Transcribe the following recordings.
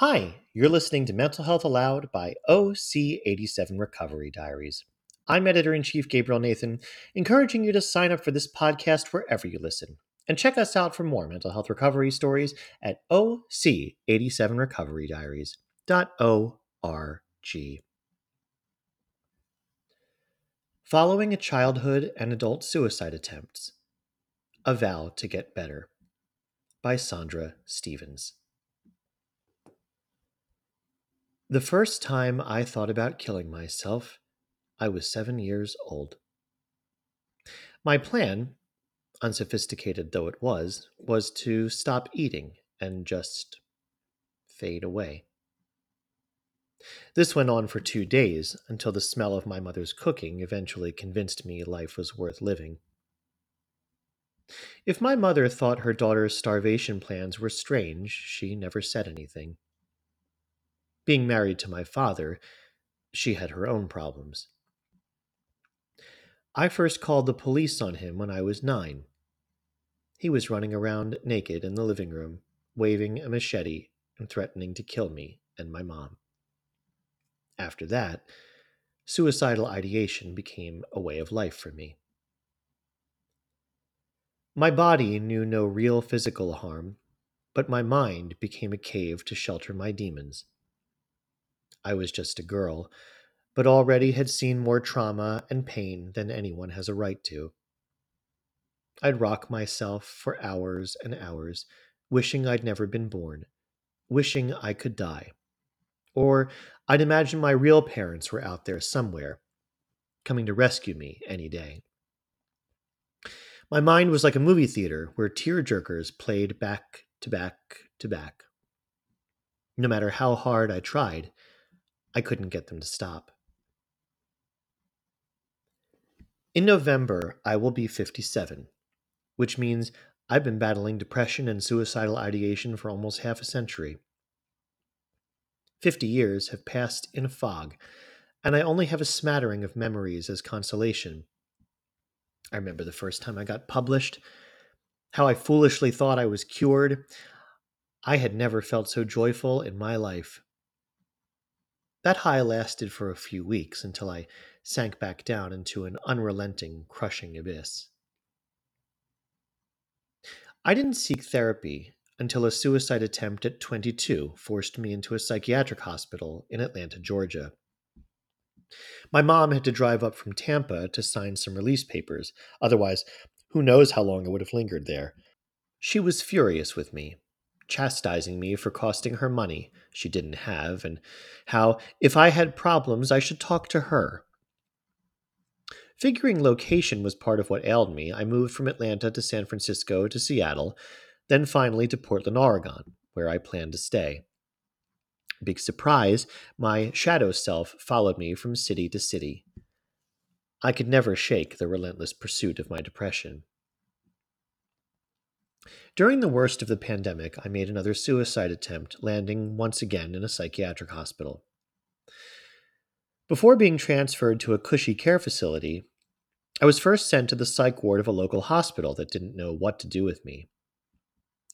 Hi, you're listening to Mental Health Aloud by OC87 Recovery Diaries. I'm editor in chief Gabriel Nathan, encouraging you to sign up for this podcast wherever you listen. And check us out for more mental health recovery stories at OC87recoverydiaries.org. Following a childhood and adult suicide attempts, A Vow to Get Better by Sandra Stevens. The first time I thought about killing myself, I was seven years old. My plan, unsophisticated though it was, was to stop eating and just fade away. This went on for two days until the smell of my mother's cooking eventually convinced me life was worth living. If my mother thought her daughter's starvation plans were strange, she never said anything. Being married to my father, she had her own problems. I first called the police on him when I was nine. He was running around naked in the living room, waving a machete and threatening to kill me and my mom. After that, suicidal ideation became a way of life for me. My body knew no real physical harm, but my mind became a cave to shelter my demons. I was just a girl, but already had seen more trauma and pain than anyone has a right to. I'd rock myself for hours and hours, wishing I'd never been born, wishing I could die. Or I'd imagine my real parents were out there somewhere, coming to rescue me any day. My mind was like a movie theater where tear-jerkers played back to back to back. No matter how hard I tried, I couldn't get them to stop. In November, I will be 57, which means I've been battling depression and suicidal ideation for almost half a century. Fifty years have passed in a fog, and I only have a smattering of memories as consolation. I remember the first time I got published, how I foolishly thought I was cured. I had never felt so joyful in my life. That high lasted for a few weeks until I sank back down into an unrelenting, crushing abyss. I didn't seek therapy until a suicide attempt at 22 forced me into a psychiatric hospital in Atlanta, Georgia. My mom had to drive up from Tampa to sign some release papers, otherwise, who knows how long I would have lingered there. She was furious with me chastising me for costing her money she didn't have, and how, if I had problems, I should talk to her. Figuring location was part of what ailed me, I moved from Atlanta to San Francisco to Seattle, then finally to Portland, Oregon, where I planned to stay. Big surprise, my shadow self followed me from city to city. I could never shake the relentless pursuit of my depression. During the worst of the pandemic, I made another suicide attempt, landing once again in a psychiatric hospital. Before being transferred to a cushy care facility, I was first sent to the psych ward of a local hospital that didn't know what to do with me.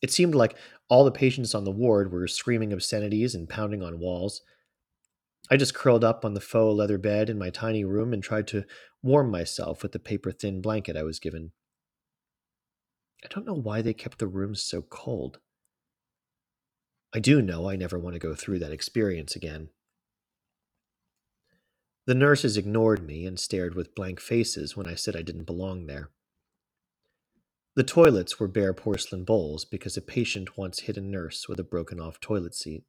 It seemed like all the patients on the ward were screaming obscenities and pounding on walls. I just curled up on the faux leather bed in my tiny room and tried to warm myself with the paper thin blanket I was given. I don't know why they kept the rooms so cold. I do know I never want to go through that experience again. The nurses ignored me and stared with blank faces when I said I didn't belong there. The toilets were bare porcelain bowls because a patient once hit a nurse with a broken off toilet seat.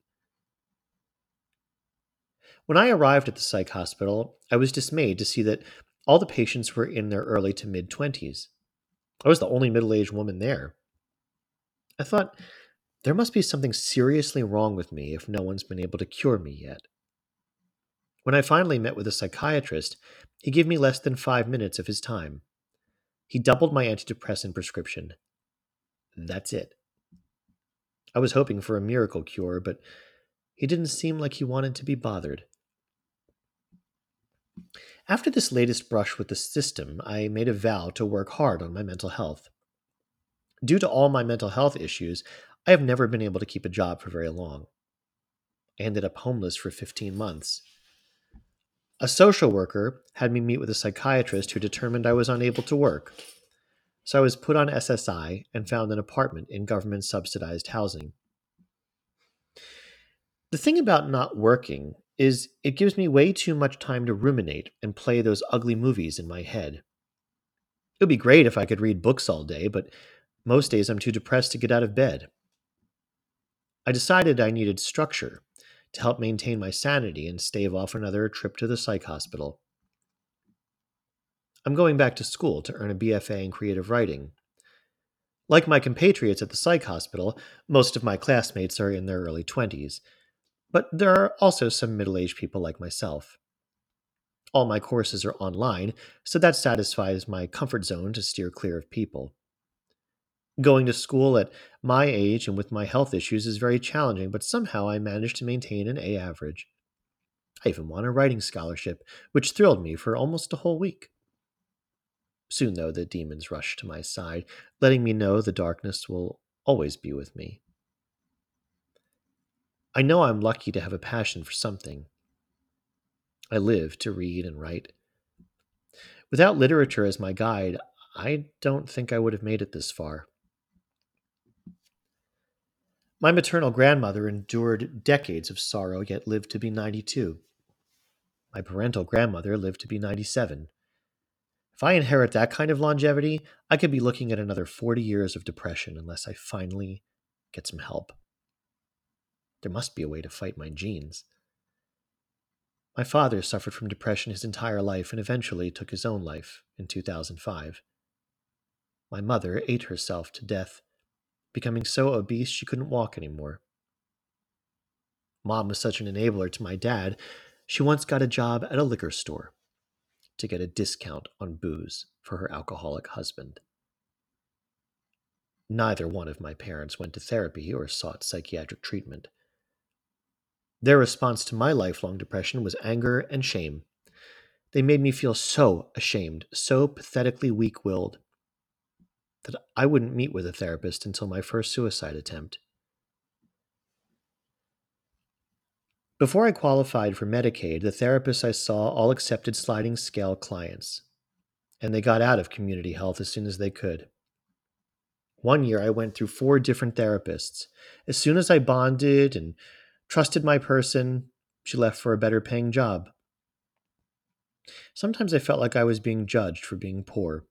When I arrived at the psych hospital, I was dismayed to see that all the patients were in their early to mid 20s. I was the only middle aged woman there. I thought, there must be something seriously wrong with me if no one's been able to cure me yet. When I finally met with a psychiatrist, he gave me less than five minutes of his time. He doubled my antidepressant prescription. That's it. I was hoping for a miracle cure, but he didn't seem like he wanted to be bothered. After this latest brush with the system, I made a vow to work hard on my mental health. Due to all my mental health issues, I have never been able to keep a job for very long. I ended up homeless for 15 months. A social worker had me meet with a psychiatrist who determined I was unable to work. So I was put on SSI and found an apartment in government subsidized housing. The thing about not working is it gives me way too much time to ruminate and play those ugly movies in my head. It would be great if I could read books all day, but most days I'm too depressed to get out of bed. I decided I needed structure to help maintain my sanity and stave off another trip to the psych hospital. I'm going back to school to earn a BFA in creative writing. Like my compatriots at the psych hospital, most of my classmates are in their early 20s, but there are also some middle aged people like myself. All my courses are online, so that satisfies my comfort zone to steer clear of people. Going to school at my age and with my health issues is very challenging, but somehow I managed to maintain an A average. I even won a writing scholarship, which thrilled me for almost a whole week. Soon, though, the demons rushed to my side, letting me know the darkness will always be with me. I know I'm lucky to have a passion for something. I live to read and write. Without literature as my guide, I don't think I would have made it this far. My maternal grandmother endured decades of sorrow, yet lived to be 92. My parental grandmother lived to be 97. If I inherit that kind of longevity, I could be looking at another 40 years of depression unless I finally get some help. There must be a way to fight my genes. My father suffered from depression his entire life and eventually took his own life in 2005. My mother ate herself to death becoming so obese she couldn't walk anymore. Mom was such an enabler to my dad, she once got a job at a liquor store to get a discount on booze for her alcoholic husband. Neither one of my parents went to therapy or sought psychiatric treatment. Their response to my lifelong depression was anger and shame. They made me feel so ashamed, so pathetically weak willed, that I wouldn't meet with a therapist until my first suicide attempt. Before I qualified for Medicaid, the therapists I saw all accepted sliding scale clients, and they got out of community health as soon as they could. One year, I went through four different therapists. As soon as I bonded and trusted my person, she left for a better paying job. Sometimes I felt like I was being judged for being poor.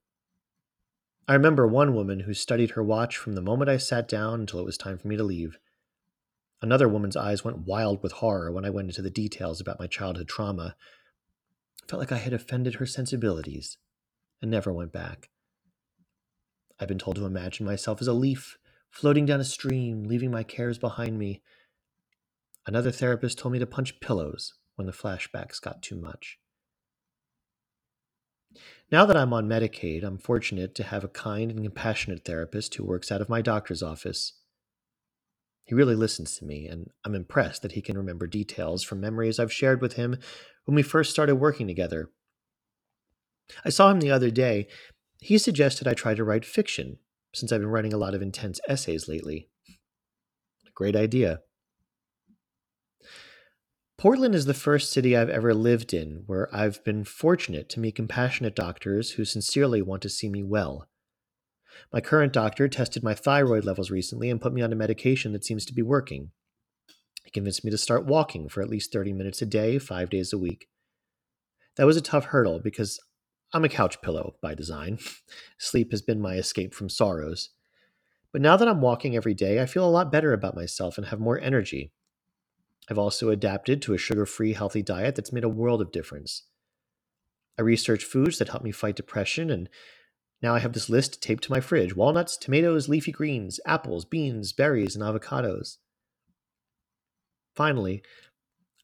I remember one woman who studied her watch from the moment I sat down until it was time for me to leave. Another woman's eyes went wild with horror when I went into the details about my childhood trauma. I felt like I had offended her sensibilities and never went back. I've been told to imagine myself as a leaf floating down a stream, leaving my cares behind me. Another therapist told me to punch pillows when the flashbacks got too much. Now that I'm on Medicaid, I'm fortunate to have a kind and compassionate therapist who works out of my doctor's office. He really listens to me, and I'm impressed that he can remember details from memories I've shared with him when we first started working together. I saw him the other day. He suggested I try to write fiction, since I've been writing a lot of intense essays lately. Great idea. Portland is the first city I've ever lived in where I've been fortunate to meet compassionate doctors who sincerely want to see me well. My current doctor tested my thyroid levels recently and put me on a medication that seems to be working. He convinced me to start walking for at least 30 minutes a day, five days a week. That was a tough hurdle because I'm a couch pillow by design. Sleep has been my escape from sorrows. But now that I'm walking every day, I feel a lot better about myself and have more energy. I've also adapted to a sugar free, healthy diet that's made a world of difference. I researched foods that help me fight depression, and now I have this list taped to my fridge walnuts, tomatoes, leafy greens, apples, beans, berries, and avocados. Finally,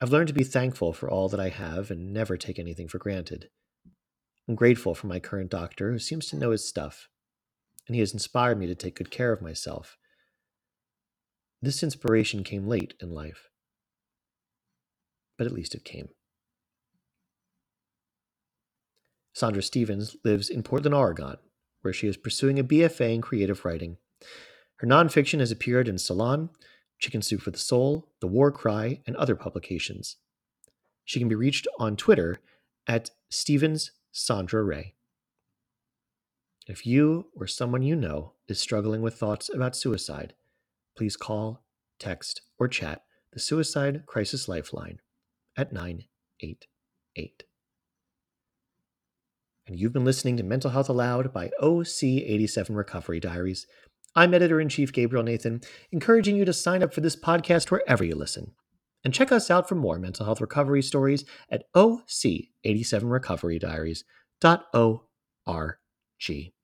I've learned to be thankful for all that I have and never take anything for granted. I'm grateful for my current doctor, who seems to know his stuff, and he has inspired me to take good care of myself. This inspiration came late in life but at least it came. Sandra Stevens lives in Portland, Oregon, where she is pursuing a BFA in creative writing. Her nonfiction has appeared in Salon, Chicken Soup for the Soul, The War Cry, and other publications. She can be reached on Twitter at Stevens Sandra Ray. If you or someone you know is struggling with thoughts about suicide, please call, text, or chat the Suicide Crisis Lifeline at 988. And you've been listening to Mental Health Aloud by OC87 Recovery Diaries. I'm editor in chief Gabriel Nathan, encouraging you to sign up for this podcast wherever you listen. And check us out for more mental health recovery stories at OC87recoverydiaries.org.